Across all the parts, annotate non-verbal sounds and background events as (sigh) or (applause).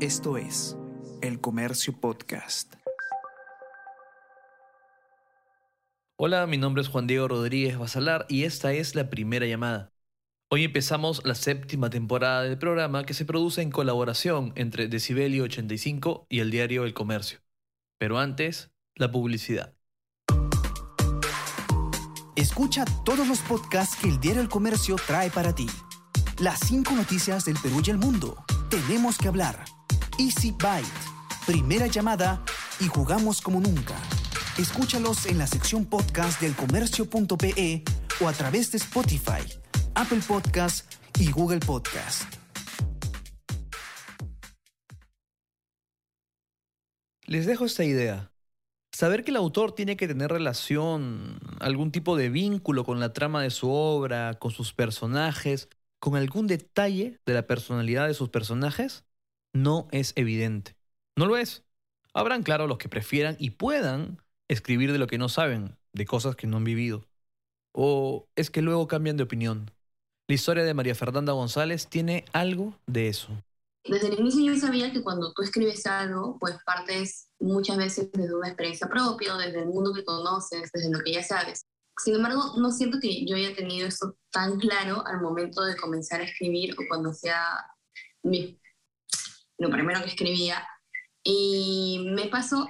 Esto es El Comercio Podcast. Hola, mi nombre es Juan Diego Rodríguez Basalar y esta es la primera llamada. Hoy empezamos la séptima temporada del programa que se produce en colaboración entre Decibelio 85 y el diario El Comercio. Pero antes, la publicidad. Escucha todos los podcasts que el diario El Comercio trae para ti. Las cinco noticias del Perú y el mundo. Tenemos que hablar. Easy Byte, primera llamada y jugamos como nunca. Escúchalos en la sección podcast del comercio.pe o a través de Spotify, Apple Podcast y Google Podcast. Les dejo esta idea. Saber que el autor tiene que tener relación, algún tipo de vínculo con la trama de su obra, con sus personajes, con algún detalle de la personalidad de sus personajes, no es evidente. No lo es. Habrán, claro, los que prefieran y puedan escribir de lo que no saben, de cosas que no han vivido. O es que luego cambian de opinión. La historia de María Fernanda González tiene algo de eso. Desde el inicio yo sabía que cuando tú escribes algo, pues partes muchas veces desde una experiencia propia, desde el mundo que conoces, desde lo que ya sabes. Sin embargo, no siento que yo haya tenido eso tan claro al momento de comenzar a escribir o cuando sea mi, lo primero que escribía. Y me pasó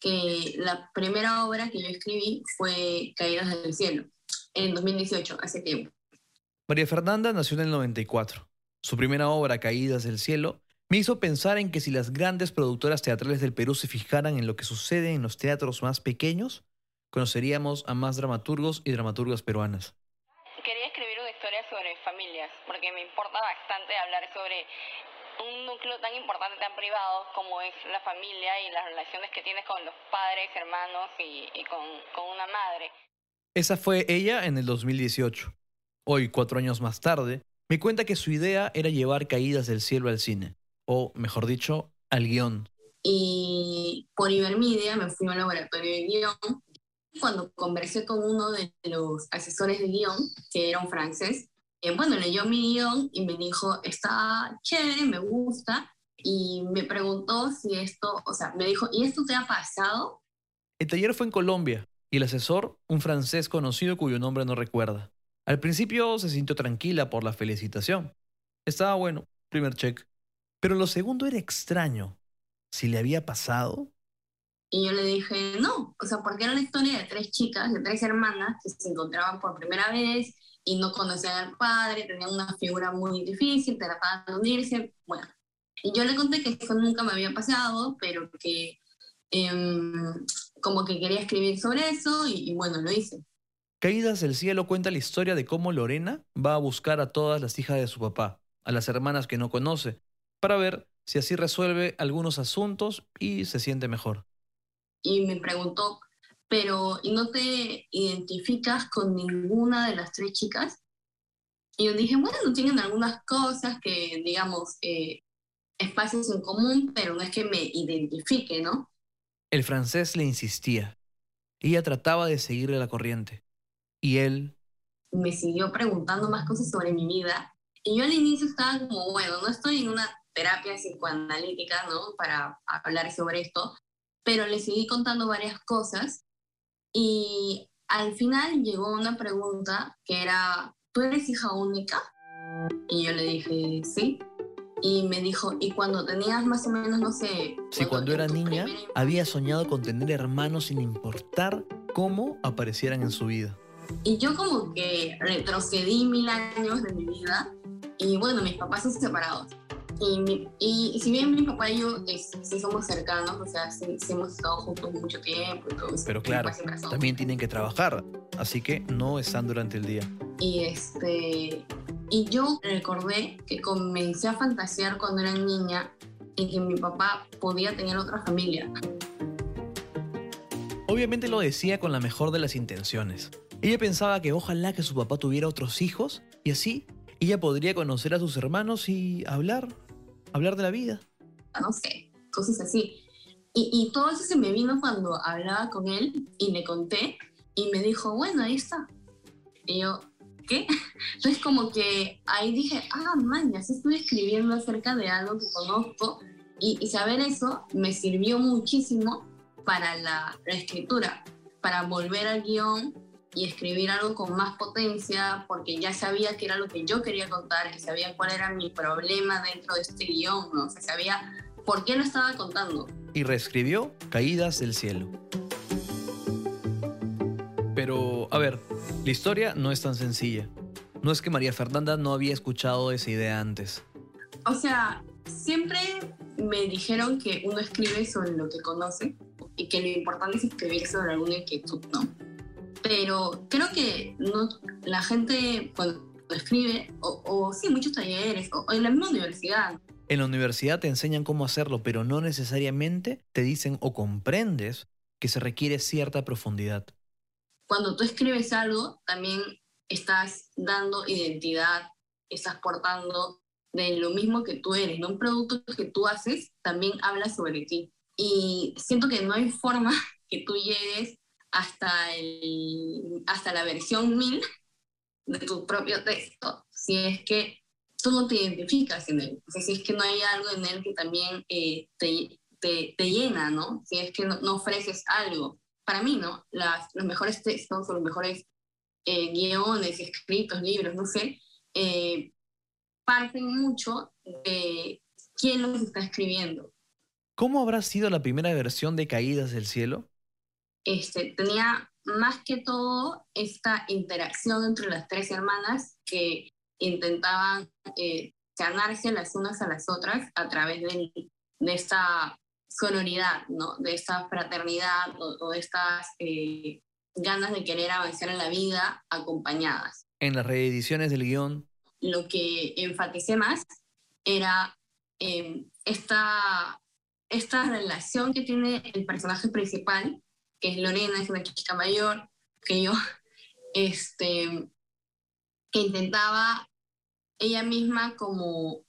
que la primera obra que yo escribí fue Caídas del Cielo, en 2018, hace tiempo. María Fernanda nació en el 94. Su primera obra, Caídas del Cielo, me hizo pensar en que si las grandes productoras teatrales del Perú se fijaran en lo que sucede en los teatros más pequeños, conoceríamos a más dramaturgos y dramaturgas peruanas. Quería escribir una historia sobre familias, porque me importa bastante hablar sobre un núcleo tan importante, tan privado como es la familia y las relaciones que tienes con los padres, hermanos y, con, con una madre. Esa fue ella en el 2018. Hoy, cuatro años más tarde, me cuenta que su idea era llevar Caídas del Cielo al cine, o mejor dicho, al guion. Y por Ibermedia me fui a un laboratorio de guion. Cuando conversé con uno de los asesores de guion, que era un francés, eh, bueno, leyó mi guion y me dijo, está chévere, me gusta, y me preguntó si esto, o sea, me dijo, ¿y esto te ha pasado? El taller fue en Colombia, y el asesor, un francés conocido cuyo nombre no recuerda. Al principio se sintió tranquila por la felicitación. Estaba bueno, primer check. Pero lo segundo era extraño. ¿Si le había pasado? Y yo le dije, no, o sea, porque era la historia de tres chicas, de tres hermanas que se encontraban por primera vez y no conocían al padre, tenían una figura muy difícil, trataban de unirse, bueno. Y yo le conté que eso nunca me había pasado, pero que em, como que quería escribir sobre eso y, y bueno, lo hice. Caídas del Cielo cuenta la historia de cómo Lorena va a buscar a todas las hijas de su papá, a las hermanas que no conoce, para ver si así resuelve algunos asuntos y se siente mejor. Y me preguntó, pero ¿y no te identificas con ninguna de las tres chicas? Y yo dije, bueno, tienen algunas cosas que, digamos, eh, espacios en común, pero no es que me identifique, ¿no? El francés le insistía. Ella trataba de seguirle la corriente. Y él... Me siguió preguntando más cosas sobre mi vida. Y yo al inicio estaba como, bueno, no estoy en una terapia psicoanalítica, ¿no? Para hablar sobre esto, pero le seguí contando varias cosas y al final llegó una pregunta que era, ¿tú eres hija única? Y yo le dije, sí. Y me dijo, ¿y cuando tenías más o menos, no sé... Si cuando era niña había soñado con tener hermanos sin importar cómo aparecieran en su vida. Y yo como que retrocedí mil años de mi vida y bueno, mis papás son separados. Y, y, si bien mi papá y yo sí somos cercanos, o sea, sí, hemos estado juntos mucho tiempo y todo eso. Pero claro, también tienen que trabajar, así que no están durante el día. Y este y yo recordé que comencé a fantasear cuando era niña en que mi papá podía tener otra familia. Obviamente lo decía con la mejor de las intenciones. Ella pensaba que ojalá que su papá tuviera otros hijos y así ella podría conocer a sus hermanos y hablar, hablar de la vida. No sé, cosas así. Y, y todo eso se me vino cuando hablaba con él y le conté y me dijo, bueno, ahí está. Y yo, ¿qué? (laughs) Entonces como que ahí dije, ah, man, ya estoy escribiendo acerca de algo que conozco Y, saber eso me sirvió muchísimo para la, la escritura, para volver al guion y escribir algo con más potencia, porque ya sabía que era lo que yo quería contar y sabía cuál era mi problema dentro de este guion, ¿no? O sea, sabía por qué lo estaba contando. Y reescribió Caídas del Cielo. Pero, a ver, la historia no es tan sencilla. No es que María Fernanda no había escuchado esa idea antes. O sea, siempre me dijeron que uno escribe sobre lo que conoce y que lo importante es escribir sobre alguna inquietud, ¿no? Pero creo que no, la gente cuando escribe, o, sí, muchos talleres, o, en la misma universidad. En la universidad te enseñan cómo hacerlo, pero no necesariamente te dicen o comprendes que se requiere cierta profundidad. Cuando tú escribes algo, también estás dando identidad, estás portando de lo mismo que tú eres, ¿no? Un producto que tú haces también habla sobre ti. Y siento que no hay forma (laughs) que tú llegues hasta, el, hasta la versión 1000 de tu propio texto si es que tú no te identificas en él. O sea, si es que no hay algo en él que también eh, te, te, te, llena, ¿no? Si es que no, no ofreces algo. Para mí, ¿no? Las, los mejores textos o los mejores eh, guiones, escritos, libros, no sé, eh, parten mucho de quién los está escribiendo. ¿Cómo habrá sido la primera versión de Caídas del Cielo? Este, tenía más que todo esta interacción entre las tres hermanas que intentaban eh, sanarse las unas a las otras a través de, de esta sonoridad, ¿no? de esta fraternidad o, de estas eh, ganas de querer avanzar en la vida acompañadas. En las reediciones del guion. Lo que enfaticé más era eh, esta, esta relación que tiene el personaje principal, que es Lorena, es una chica mayor que yo, este, que intentaba ella misma como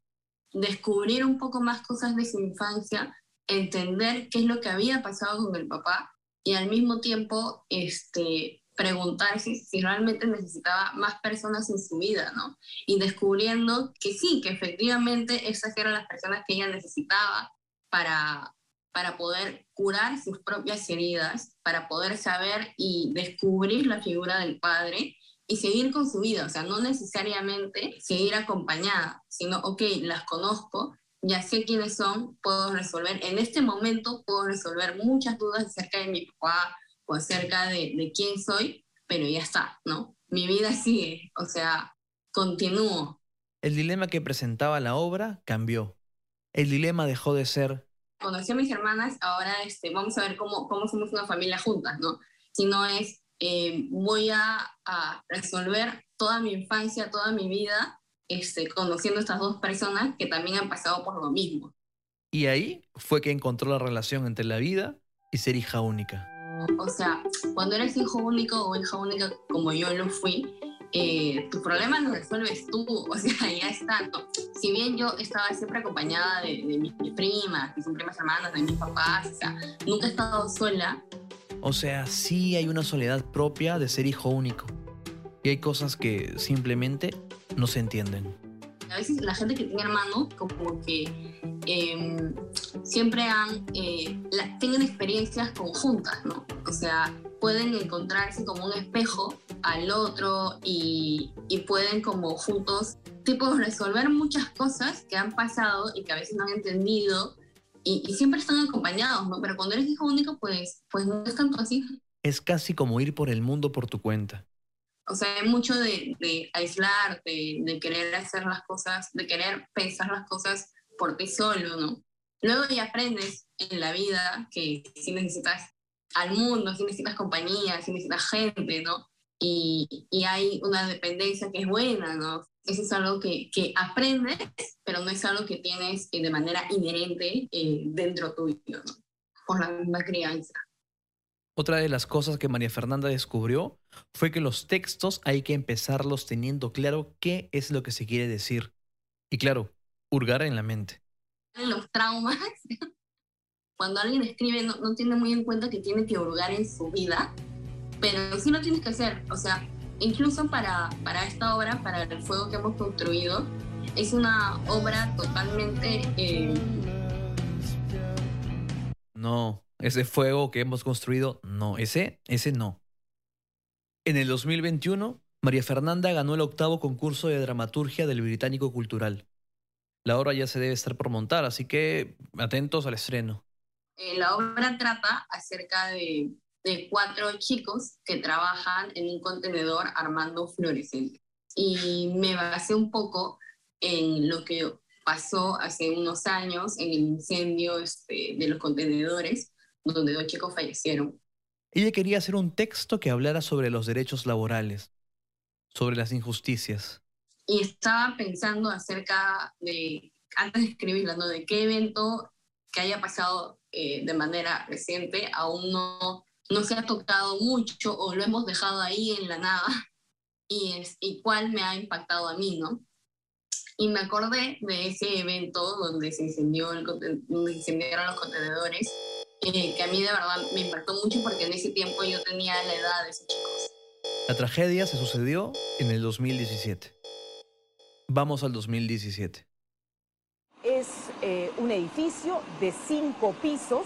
descubrir un poco más cosas de su infancia, entender qué es lo que había pasado con el papá y al mismo tiempo este, preguntarse si realmente necesitaba más personas en su vida, ¿no? Y descubriendo que sí, que efectivamente esas eran las personas que ella necesitaba para, para poder curar sus propias heridas, para poder saber y descubrir la figura del padre y seguir con su vida, o sea, no necesariamente seguir acompañada, sino, ok, las conozco, ya sé quiénes son, puedo resolver, en este momento puedo resolver muchas dudas acerca de mi papá o acerca de, de quién soy, pero ya está, ¿no? Mi vida sigue, o sea, continúo. El dilema que presentaba la obra cambió. El dilema dejó de ser... Conocí a mis hermanas, ahora este, vamos a ver cómo, cómo somos una familia juntas, ¿no? Si no es, eh, voy a, a resolver toda mi infancia, toda mi vida este, conociendo a estas dos personas que también han pasado por lo mismo. Y ahí fue que encontró la relación entre la vida y ser hija única. O sea, cuando eres hijo único o hija única como yo lo fui, eh, tu problema lo resuelves tú, o sea, (laughs) ya está. Si bien yo estaba siempre acompañada de, de mis primas, que son primas hermanas, de mis papás, o sea, nunca he estado sola. O sea, sí hay una soledad propia de ser hijo único. Y hay cosas que simplemente no se entienden. A veces la gente que tiene hermanos como que em, siempre han, eh, tienen experiencias conjuntas, ¿no? O sea, pueden encontrarse como un espejo al otro y, y pueden como juntos, tipo, resolver muchas cosas que han pasado y que a veces no han entendido y, y, siempre están acompañados, ¿no? Pero cuando eres hijo único, pues, pues no es tanto así. Es casi como ir por el mundo por tu cuenta. O sea, hay mucho de, de aislarte, de querer hacer las cosas, de querer pensar las cosas por ti solo, ¿no? Luego ya aprendes en la vida que si necesitas al mundo, si necesitas compañía, si necesitas gente, ¿no? Y, y hay una dependencia que es buena, ¿no? Eso es algo que, que aprendes, pero no es algo que tienes eh, de manera inherente eh, dentro tuyo, ¿no? Por la misma crianza. Otra de las cosas que María Fernanda descubrió fue que los textos hay que empezarlos teniendo claro qué es lo que se quiere decir. Y claro, hurgar en la mente. Los traumas, (laughs) cuando alguien escribe no, no tiene muy en cuenta que tiene que hurgar en su vida, pero sí lo tienes que hacer. O sea, incluso para, para esta obra, para el fuego que hemos construido, es una obra totalmente... Eh, ese fuego que hemos construido, no, ese, ese no. En el 2021, María Fernanda ganó el octavo concurso de dramaturgia del Británico Cultural. La obra ya se debe estar por montar, así que atentos al estreno. Eh, la obra trata acerca de, de cuatro chicos que trabajan en un contenedor armando fluorescentes. Y me basé un poco en lo que pasó hace unos años en el incendio este, de los contenedores, donde dos chicos fallecieron. Ella quería hacer un texto que hablara sobre los derechos laborales, sobre las injusticias. Y estaba pensando acerca de, antes de escribirla, ¿no? de qué evento que haya pasado eh, de manera reciente aún no, no se ha tocado mucho o lo hemos dejado ahí en la nada y, es, y cuál me ha impactado a mí, ¿no? Y me acordé de ese evento donde se, incendió el, donde se incendiaron los contenedores, eh, que a mí de verdad me impactó mucho porque en ese tiempo yo tenía la edad de esos chicos. La tragedia se sucedió en el 2017. Vamos al 2017. Es eh, un edificio de cinco pisos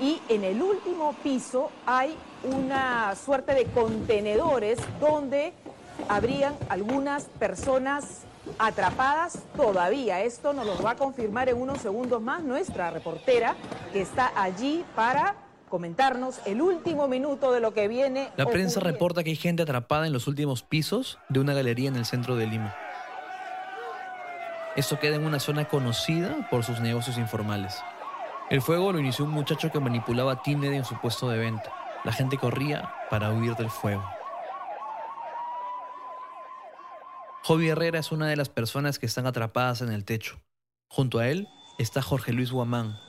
y en el último piso hay una suerte de contenedores donde habrían algunas personas atrapadas todavía. Esto nos lo va a confirmar en unos segundos más nuestra reportera que está allí para comentarnos el último minuto de lo que viene. La prensa reporta que hay gente atrapada en los últimos pisos de una galería en el centro de Lima. Esto queda en una zona conocida por sus negocios informales. El fuego lo inició un muchacho que manipulaba Tinder en su puesto de venta. La gente corría para huir del fuego. Jovi Herrera es una de las personas que están atrapadas en el techo. Junto a él está Jorge Luis Guamán.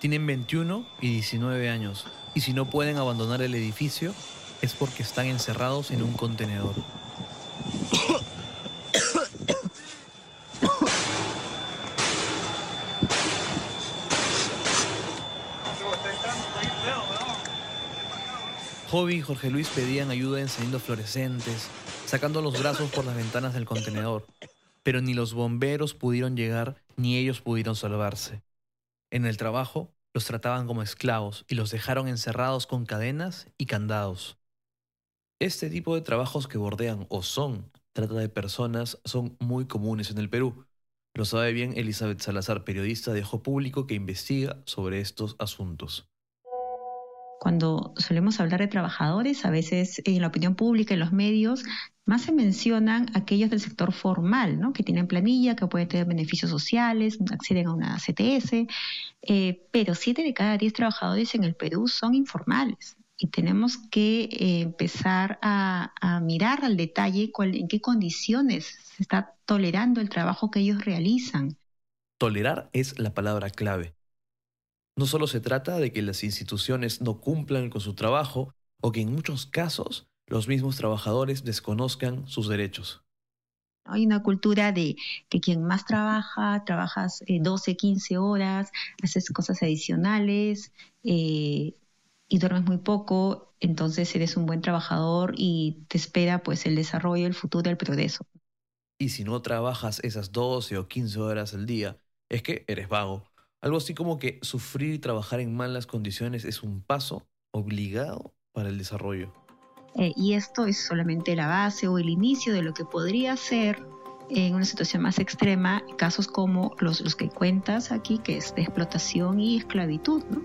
Tienen 21 y 19 años, y si no pueden abandonar el edificio es porque están encerrados en un contenedor. Y Jorge Luis pedían ayuda encendiendo fluorescentes, sacando los brazos por las ventanas del contenedor, pero ni los bomberos pudieron llegar ni ellos pudieron salvarse. En el trabajo los trataban como esclavos y los dejaron encerrados con cadenas y candados. Este tipo de trabajos que bordean o son trata de personas son muy comunes en el Perú. Lo sabe bien Elizabeth Salazar, periodista de Ojo Público que investiga sobre estos asuntos. Cuando solemos hablar de trabajadores, a veces en la opinión pública, en los medios, más se mencionan aquellos del sector formal, ¿no? que tienen planilla, que pueden tener beneficios sociales, acceden a una CTS, eh, pero siete de cada diez trabajadores en el Perú son informales. Y tenemos que eh, empezar a, mirar al detalle en qué condiciones se está tolerando el trabajo que ellos realizan. Tolerar es la palabra clave. No solo se trata de que las instituciones no cumplan con su trabajo o que en muchos casos los mismos trabajadores desconozcan sus derechos. Hay una cultura de que quien más trabaja, trabajas 12, eh, 15 horas, haces cosas adicionales eh, y duermes muy poco, entonces eres un buen trabajador y te espera pues el desarrollo, el futuro, el progreso. Y si no trabajas esas 12 o 15 horas al día, es que eres vago algo así como que sufrir y trabajar en malas condiciones es un paso obligado para el desarrollo. Eh, y esto es solamente la base o el inicio de lo que podría ser en una situación más extrema casos como los, que cuentas aquí, que es de explotación y esclavitud, ¿no?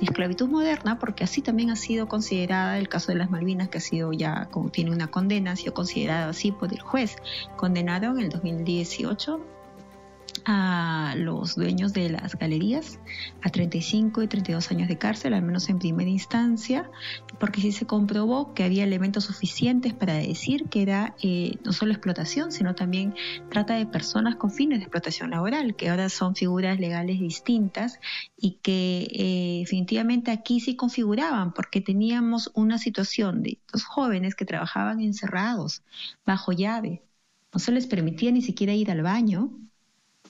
Esclavitud moderna, porque así también ha sido considerada el caso de las Malvinas, que ha sido ya, como tiene una condena, ha sido considerado así por el juez, condenado en el 2018 a los dueños de las galerías a 35 y 32 años de cárcel, al menos en primera instancia, porque sí se comprobó que había elementos suficientes para decir que era eh, no solo explotación, sino también trata de personas con fines de explotación laboral, que ahora son figuras legales distintas y que eh, definitivamente aquí sí configuraban, porque teníamos una situación de dos jóvenes que trabajaban encerrados, bajo llave, no se les permitía ni siquiera ir al baño,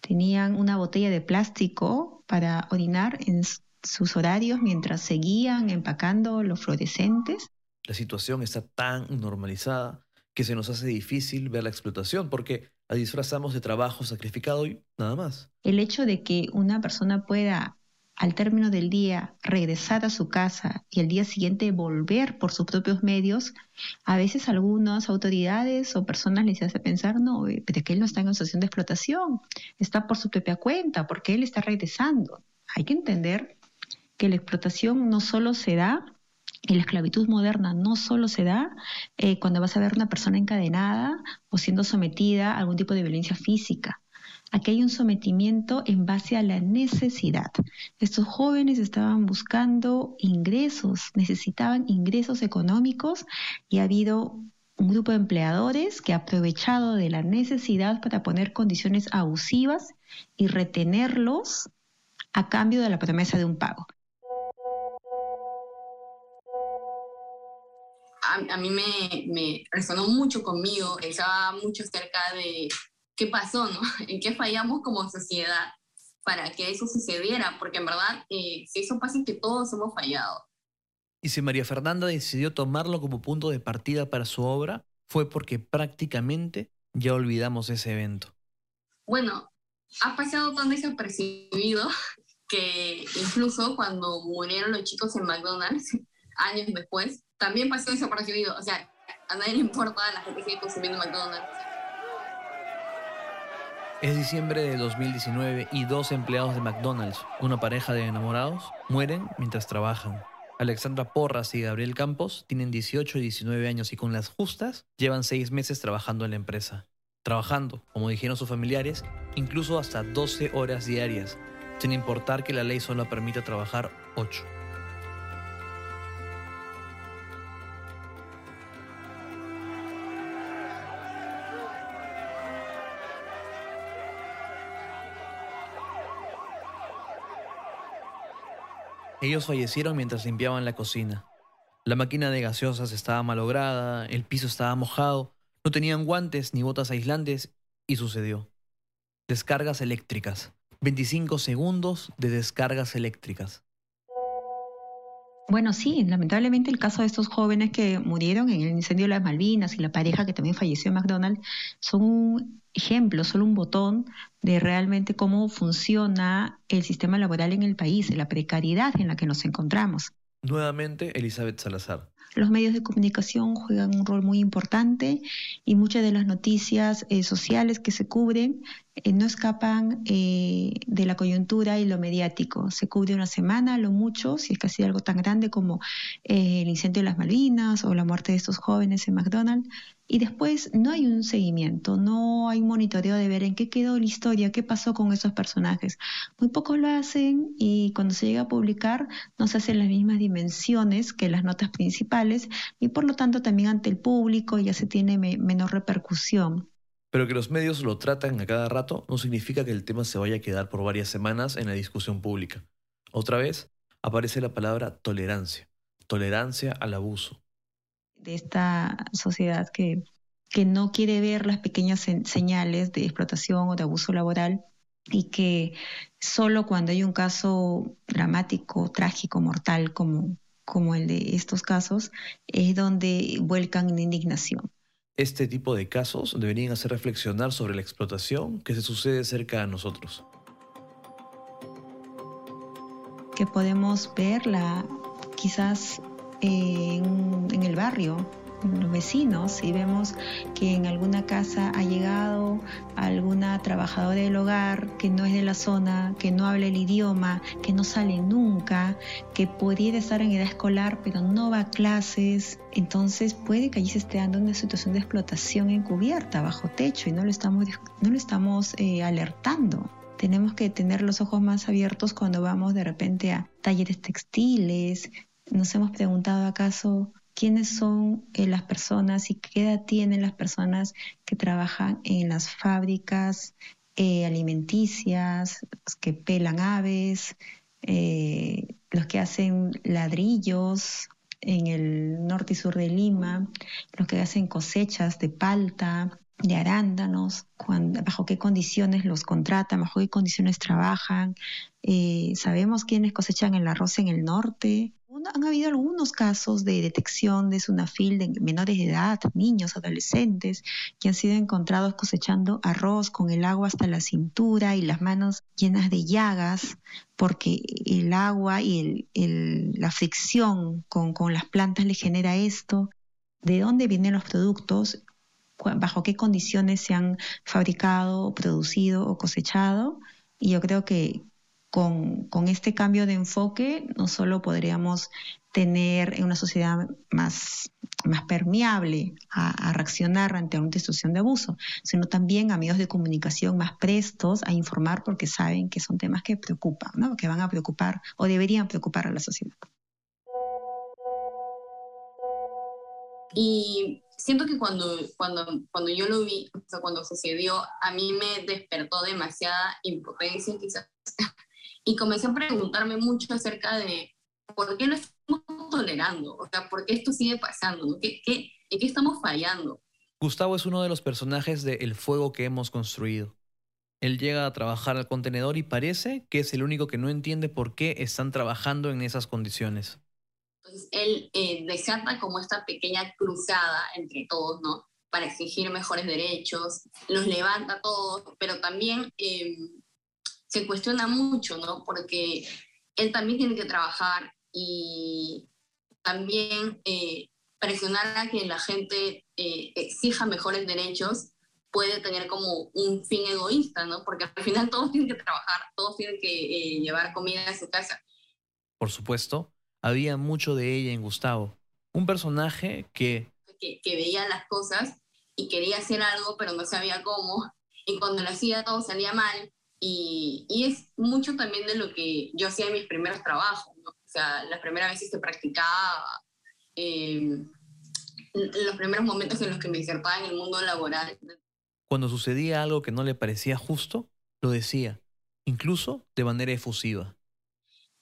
Tenían una botella de plástico para orinar en sus horarios mientras seguían empacando los fluorescentes. La situación está tan normalizada que se nos hace difícil ver la explotación porque la disfrazamos de trabajo sacrificado y nada más. El hecho de que una persona pueda al término del día regresar a su casa y el día siguiente volver por sus propios medios, a veces algunas autoridades o personas les hace pensar, no, eh, pero que él no está en una situación de explotación, está por su propia cuenta, porque él está regresando. Hay que entender que la explotación no solo se da, y la esclavitud moderna no solo se da eh, cuando vas a ver una persona encadenada o siendo sometida a algún tipo de violencia física Aquí hay un sometimiento en base a la necesidad. Estos jóvenes estaban buscando ingresos, necesitaban ingresos económicos y ha habido un grupo de empleadores que ha aprovechado de la necesidad para poner condiciones abusivas y retenerlos a cambio de la promesa de un pago. A, mí me, resonó mucho conmigo, estaba mucho cerca de qué pasó, ¿no? (laughs) ¿En qué fallamos como sociedad para que eso sucediera? Porque en verdad, eh, si eso pasa es que todos hemos fallado. Y si María Fernanda decidió tomarlo como punto de partida para su obra, fue porque prácticamente ya olvidamos ese evento. Bueno, ha pasado tan desapercibido (laughs) que incluso cuando murieron los chicos en McDonald's, (laughs) años después, también pasó desapercibido. O sea, a nadie le importa, la gente sigue consumiendo McDonald's. Es diciembre de 2019 y dos empleados de McDonald's, una pareja de enamorados, mueren mientras trabajan. Alexandra Porras y Gabriel Campos tienen 18 y 19 años y con las justas llevan seis meses trabajando en la empresa. Trabajando, como dijeron sus familiares, incluso hasta 12 horas diarias, sin importar que la ley solo permita trabajar 8. Ellos fallecieron mientras limpiaban la cocina. La máquina de gaseosas estaba malograda, el piso estaba mojado, no tenían guantes ni botas aislantes y sucedió. Descargas eléctricas. 25 segundos de descargas eléctricas. Bueno, sí, lamentablemente el caso de estos jóvenes que murieron en el incendio de las Malvinas y la pareja que también falleció en McDonald's son un ejemplo, solo un botón de realmente cómo funciona el sistema laboral en el país, la precariedad en la que nos encontramos. Nuevamente, Elizabeth Salazar. Los medios de comunicación juegan un rol muy importante y muchas de las noticias eh, sociales que se cubren eh, no escapan eh, de la coyuntura y lo mediático. Se cubre una semana, lo mucho, si es sido algo tan grande como el incendio de las Malvinas o la muerte de estos jóvenes en McDonald's, y después no hay un seguimiento, no hay un monitoreo de ver en qué quedó la historia, qué pasó con esos personajes. Muy pocos lo hacen y cuando se llega a publicar no se hacen las mismas dimensiones que las notas principales y por lo tanto también ante el público ya se tiene menor repercusión. Pero que los medios lo tratan a cada rato no significa que el tema se vaya a quedar por varias semanas en la discusión pública. Otra vez aparece la palabra tolerancia, tolerancia al abuso de esta sociedad que, que no quiere ver las pequeñas señales de explotación o de abuso laboral y que solo cuando hay un caso dramático, trágico, mortal como, como el de estos casos, es donde vuelcan en indignación. Este tipo de casos deberían hacer reflexionar sobre la explotación que se sucede cerca de nosotros. Que podemos verla quizás en, el barrio, los vecinos y vemos que en alguna casa ha llegado alguna trabajadora del hogar que no es de la zona, que no habla el idioma, que no sale nunca, que pudiera estar en edad escolar pero no va a clases, entonces puede que allí se esté dando una situación de explotación encubierta, bajo techo y no lo estamos, no lo estamos eh, alertando. Tenemos que tener los ojos más abiertos cuando vamos de repente a talleres textiles, nos hemos preguntado acaso quiénes son eh, las personas y qué edad tienen las personas que trabajan en las fábricas eh, alimenticias, los que pelan aves, eh, los que hacen ladrillos en el norte y sur de Lima, los que hacen cosechas de palta, de arándanos, bajo qué condiciones los contratan, bajo qué condiciones trabajan. sabemos quiénes cosechan el arroz en el norte, han habido algunos casos de detección de sunafil de menores de edad, niños, adolescentes, que han sido encontrados cosechando arroz con el agua hasta la cintura y las manos llenas de llagas, porque el agua y la fricción con, con las plantas le genera esto. ¿De dónde vienen los productos? bajo qué condiciones se han fabricado, producido o cosechado. Y yo creo que con, este cambio de enfoque no solo podríamos tener una sociedad más, más permeable a, reaccionar ante una situación de abuso, sino también a medios de comunicación más prestos a informar porque saben que son temas que preocupan, ¿no? que van a preocupar o deberían preocupar a la sociedad. Y siento que cuando, cuando, cuando yo lo vi, o cuando sucedió, a mí me despertó demasiada impotencia quizás. Y comencé a preguntarme mucho acerca de por qué lo estamos tolerando, o sea, por qué esto sigue pasando, ¿Qué, qué, ¿en qué estamos fallando? Gustavo es uno de los personajes de El fuego que hemos construido. Él llega a trabajar al contenedor y parece que es el único que no entiende por qué están trabajando en esas condiciones. Entonces él eh, desata como esta pequeña cruzada entre todos, ¿no? Para exigir mejores derechos, los levanta a todos, pero también em, se cuestiona mucho, ¿no? Porque él también tiene que trabajar y también eh, presionar a que la gente eh, exija mejores derechos puede tener como un fin egoísta, ¿no? Porque al final todos tienen que trabajar, todos tienen que llevar comida a su casa. Por supuesto, había mucho de ella en Gustavo. Un personaje que... que... veía las cosas y quería hacer algo, pero no sabía cómo. Y cuando lo hacía todo salía mal. Y, y es mucho también de lo que yo hacía en mis primeros trabajos. ¿no? O sea, las primeras veces que practicaba, eh, los primeros momentos en los que me insertaba en el mundo laboral. Cuando sucedía algo que no le parecía justo, lo decía, incluso de manera efusiva.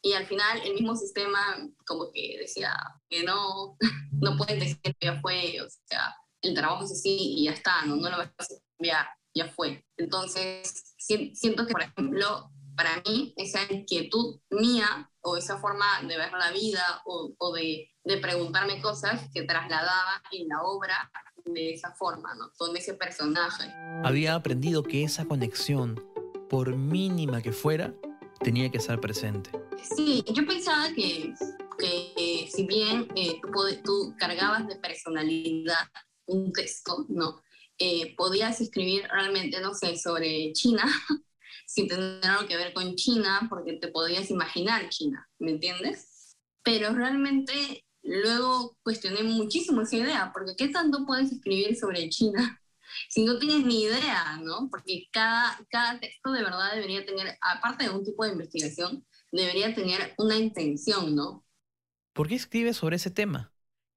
Y al final el mismo sistema como que decía que no, (laughs) no puedes decir que ya fue, o sea, el trabajo es así y ya está, no, no lo vas a cambiar, ya fue. Entonces, siento que, por ejemplo, para mí esa inquietud mía o esa forma de ver la vida o, o de, de, preguntarme cosas que trasladaba en la obra de esa forma, ¿no? con ese personaje. Había aprendido que esa conexión, por mínima que fuera, tenía que estar presente. Sí, yo pensaba que, que si bien eh, tú, cargabas de personalidad un texto, ¿no? Eh, podías escribir realmente, no sé, sobre China, (laughs) sin tener algo que ver con China, porque te podías imaginar China, ¿me entiendes? Pero realmente luego cuestioné muchísimo esa idea, porque ¿qué tanto puedes escribir sobre China (laughs) si no tienes ni idea, ¿no? Porque cada, cada texto de verdad debería tener, aparte de un tipo de investigación, debería tener una intención, ¿no? ¿Por qué escribes sobre ese tema?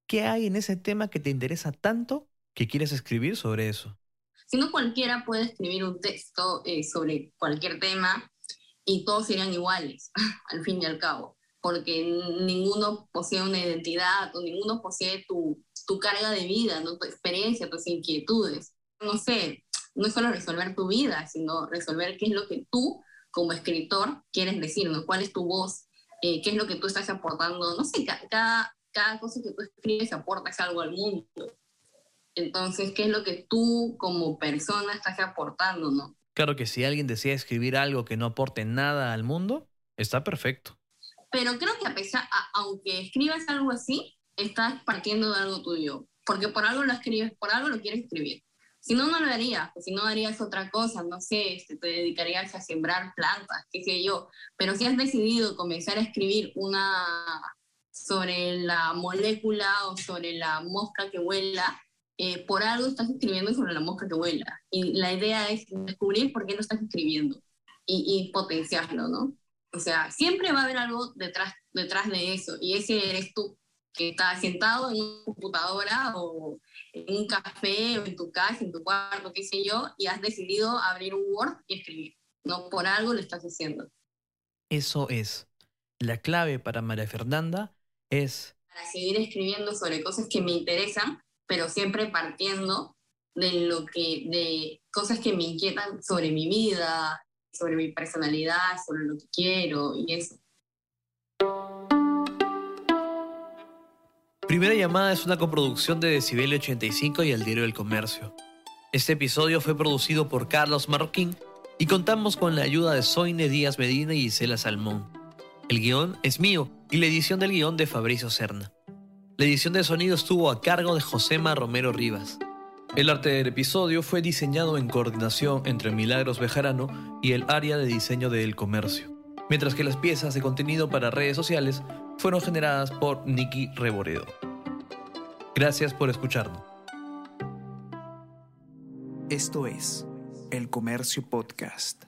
¿Qué hay en ese tema que te interesa tanto que quieres escribir sobre eso? Si no cualquiera puede escribir un texto eh, sobre cualquier tema y todos serían iguales, (laughs) al fin y al cabo, porque ninguno posee una identidad o ninguno posee tu, tu carga de vida, ¿no? tu experiencia, tus inquietudes. No sé, no es solo resolver tu vida, sino resolver qué es lo que tú como escritor quieres decir, ¿no? ¿Cuál es tu voz? Eh, ¿Qué es lo que tú estás aportando? No sé, cada, cada cosa que tú escribes aportas algo al mundo. Entonces, ¿qué es lo que tú como persona estás aportando, no? Claro que si alguien desea escribir algo que no aporte nada al mundo, está perfecto. Pero creo que a pesar, aunque escribas algo así, estás partiendo de algo tuyo, porque por algo lo escribes, por algo lo quieres escribir. Si no, no lo harías, pues si no harías otra cosa, no sé, este, te dedicarías a sembrar plantas, qué sé yo. Pero si has decidido comenzar a escribir una sobre la molécula o sobre la mosca que vuela, eh, por algo estás escribiendo sobre la mosca que vuela. Y la idea es descubrir por qué lo estás escribiendo y, y potenciarlo, ¿no? O sea, siempre va a haber algo detrás, detrás de eso, y ese eres tú, que estás sentado en una computadora o en un café o en tu casa, en tu cuarto, qué sé yo, y has decidido abrir un Word y escribir. No por algo lo estás haciendo. Eso es. La clave para María Fernanda es... Para seguir escribiendo sobre cosas que me interesan, pero siempre partiendo de lo que, de cosas que me inquietan sobre mi vida, sobre mi personalidad, sobre lo que quiero y eso. Primera llamada es una coproducción de Decibel 85 y El Diario del Comercio. Este episodio fue producido por Carlos Marroquín y contamos con la ayuda de Soine Díaz Medina y Gisela Salmón. El guion es mío y la edición del guion de Fabricio Serna. La edición de sonido estuvo a cargo de Josema Romero Rivas. El arte del episodio fue diseñado en coordinación entre Milagros Bejarano y el área de diseño del comercio, mientras que las piezas de contenido para redes sociales fueron generadas por Nicky Reboredo. Gracias por escucharnos. Esto es El Comercio Podcast.